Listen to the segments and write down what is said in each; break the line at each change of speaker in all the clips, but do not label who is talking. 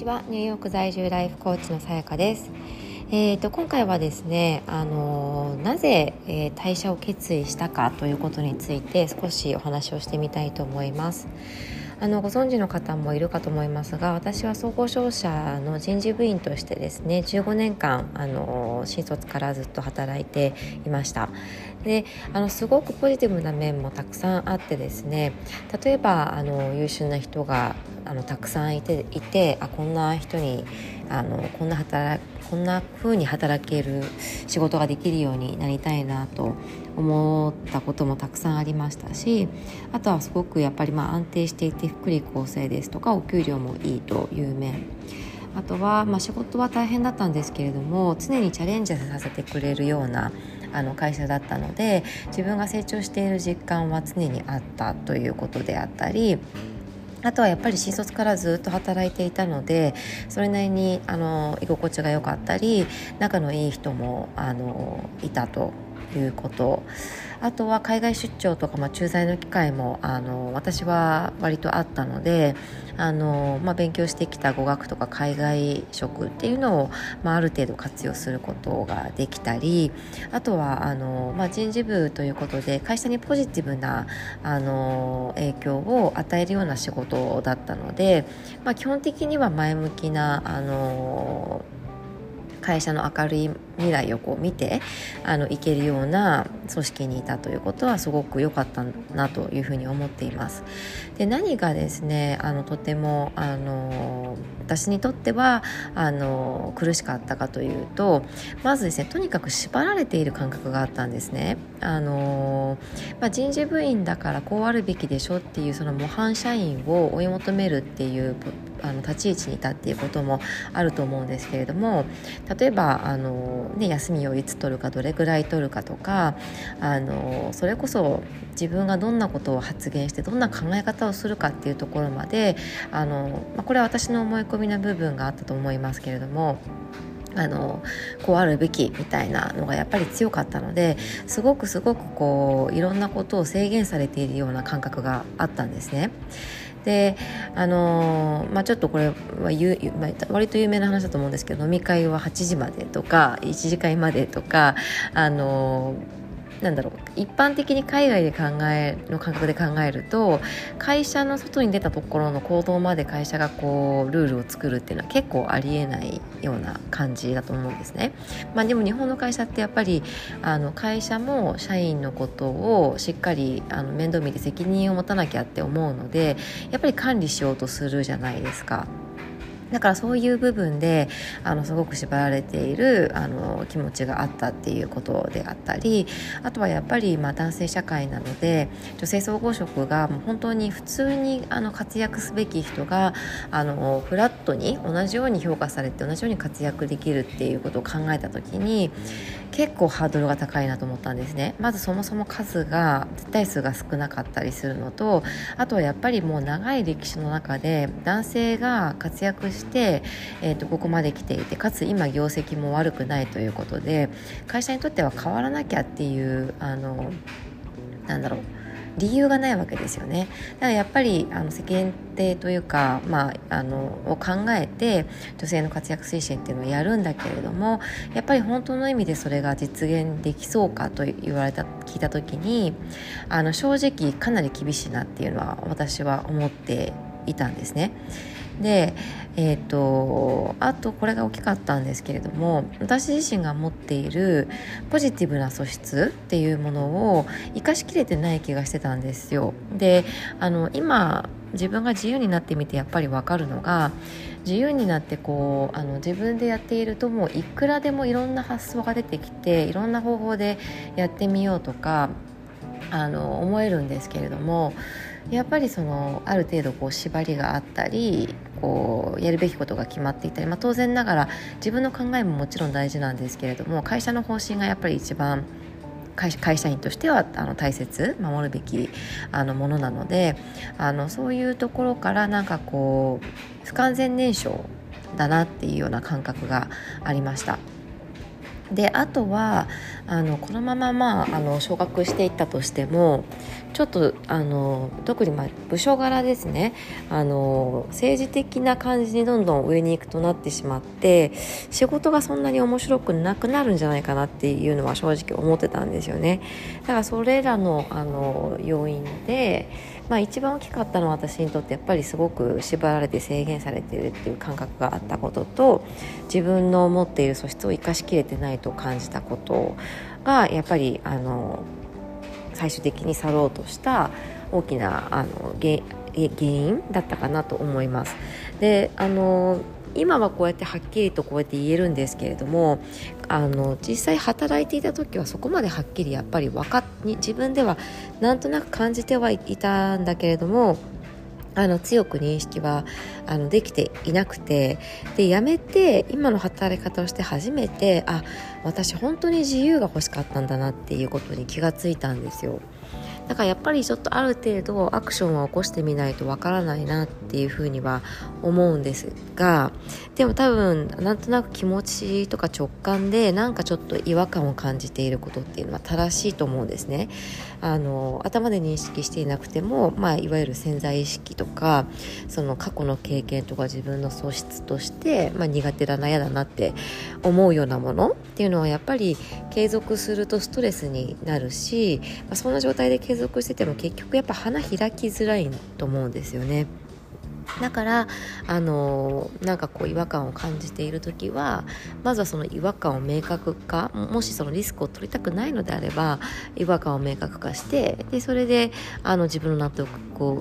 ちは。ニューヨーク在住ライフコーチのさやかです。えーと、今回はですね、あのなぜ、えー、退社を決意したかということについて少しお話をしてみたいと思います。あのご存知の方もいるかと思いますが私は総合商社の人事部員としてですね15年間あの新卒からずっと働いていました。であのすごくポジティブな面もたくさんあってですね例えばあの優秀な人があのたくさんいていてあこんな人にあのこんな働こんな風に働ける仕事ができるようになりたいなと思ったこともたくさんありましたしあとはすごくやっぱりまあ安定していて福利厚生ですとかお給料もいいという面。あとは、まあ、仕事は大変だったんですけれども常にチャレンジさせてくれるようなあの会社だったので自分が成長している実感は常にあったということであったりあとはやっぱり新卒からずっと働いていたのでそれなりにあの居心地が良かったり仲のいい人もあのいたと。いうこと。あとは海外出張とか、まあ、駐在の機会もあの私は割とあったのであの、まあ、勉強してきた語学とか海外職っていうのを、まあ、ある程度活用することができたりあとはあの、まあ、人事部ということで会社にポジティブなあの影響を与えるような仕事だったので、まあ、基本的には前向きなあの会社の明るい未来をこう見てあのいけるような組織にいたということはすごく良かったなというふうに思っています。で何がですねあのとてもあの私にとってはあの苦しかったかというとまずですねとにかく縛られている感覚があったんですね。あのまあ、人事部員だからこうあるべきでしょっていうその模範社員を追い求めるっていうあの立ち位置にいたっていうこともあると思うんですけれども例えばあの、ね、休みをいつ取るかどれぐらい取るかとかあのそれこそ自分がどんなことを発言してどんな考え方をするかっていうところまであの、まあ、これは私の思い込みな部分があったと思いますけれども。あのこうあるべきみたいなのがやっぱり強かったのですごくすごくこういろんなことを制限されているような感覚があったんですね。であのー、まあ、ちょっとこれはまあ、割と有名な話だと思うんですけど飲み会は8時までとか1時間までとかあのーなんだろう一般的に海外で考えの感覚で考えると会社の外に出たところの行動まで会社がこうルールを作るっていうのは結構ありえないような感じだと思うんですね。まあ、でも日本の会社ってやっぱりあの会社も社員のことをしっかりあの面倒見て責任を持たなきゃって思うのでやっぱり管理しようとするじゃないですか。だからそういう部分であのすごく縛られているあの気持ちがあったっていうことであったりあとはやっぱりまあ男性社会なので女性総合職がもう本当に普通にあの活躍すべき人があのフラットに同じように評価されて同じように活躍できるっていうことを考えた時に結構ハードルが高いなと思ったんですね。まずそもそも数が絶対数が少なかったりするのとあとはやっぱりもう長い歴史の中で男性が活躍して、えー、とここまで来ていてかつ今業績も悪くないということで会社にとっては変わらなきゃっていうあのなんだろう理由がないわけですよねだからやっぱりあの世間体というか、まあ、あのを考えて女性の活躍推進っていうのをやるんだけれどもやっぱり本当の意味でそれが実現できそうかと言われた聞いた時にあの正直かなり厳しいなっていうのは私は思っていたんですね。で、えーと、あとこれが大きかったんですけれども私自身が持っているポジティブな素質っていうものを生かしきれてない気がしてたんですよ。であの今自分が自由になってみてやっぱり分かるのが自由になってこうあの自分でやっているともういくらでもいろんな発想が出てきていろんな方法でやってみようとかあの思えるんですけれどもやっぱりそのある程度こう縛りがあったりこうやるべきことが決まっていたり、まあ、当然ながら自分の考えももちろん大事なんですけれども会社の方針がやっぱり一番会社員としてはあの大切守るべきあのものなのであのそういうところからなんかこう不完全燃焼だなっていうような感覚がありました。であとはあのこのまま、まあ、あの昇格していったとしてもちょっとあの特にまあ部署柄ですね。あの政治的な感じにどんどん上に行くとなってしまって仕事がそんなに面白くなくなるんじゃないかなっていうのは正直思ってたんですよね。だからそれらのあの要因で、まあ、一番大きかったのは私にとってやっぱりすごく縛られて制限されてるっていう感覚があったことと自分の持っている素質を生かしきれてないと感じたことがやっぱりあの最終的に去ろうとした大きなあの原因だったかなと思います。であの今はこうやってはっきりとこうやって言えるんですけれどもあの実際働いていた時はそこまではっきりやっぱり分か自分ではなんとなく感じてはいたんだけれどもあの強く認識はあのできていなくてで辞めて今の働き方をして初めてあ私本当に自由が欲しかったんだなっていうことに気がついたんですよ。だからやっぱりちょっとある程度アクションは起こしてみないとわからないなっていうふうには思うんですがでも多分なんとなく気持ちとか直感でなんかちょっと違和感を感じていることっていうのは正しいと思うんですね。あの頭で認識していなくても、まあ、いわゆる潜在意識とかその過去の経験とか自分の素質として、まあ、苦手だな嫌だなって思うようなものっていうのはやっぱり継続するとストレスになるし、まあ、そんな状態で継続してても結局やっぱ花開きづらいと思うんですよね。だからあのなんかこう違和感を感じている時はまずはその違和感を明確化もしそのリスクを取りたくないのであれば違和感を明確化してでそれであの自分の納得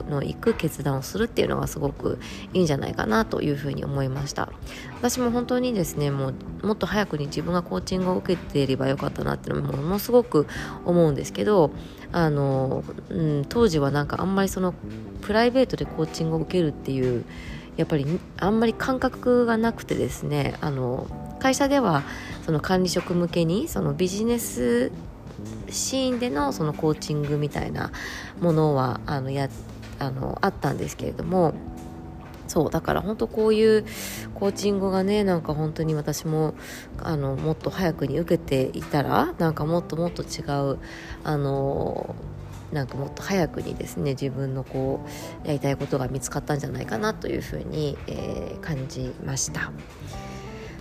のいく決断をするっていうのがすごくいいんじゃないかなというふうに思いました私も本当にですねもうもっと早くに自分がコーチングを受けていればよかったなっていうのもものすごく思うんですけどあの、うん、当時はなんかあんまりそのプライベートでコーチングを受けるっていうやっぱりあんまり感覚がなくてですねあの会社ではその管理職向けにそのビジネスシーンでのそのコーチングみたいなものはあのやあのあったんですけれどもそうだから本当こういうコーチングがねなんか本当に私もあのもっと早くに受けていたらなんかもっともっと違うあのなんかもっと早くにですね自分のこうやりたいことが見つかったんじゃないかなというふうに、えー、感じました。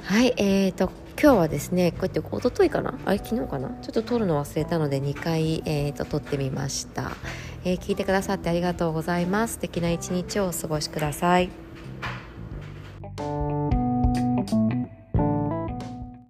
はいえーと今日はですねこうやって一昨日かな？あれ昨日かな？ちょっと撮るの忘れたので2回、えーと、撮ってみました、えー、聞いてくださってありがとうございます。素敵な一日をお過ごしください。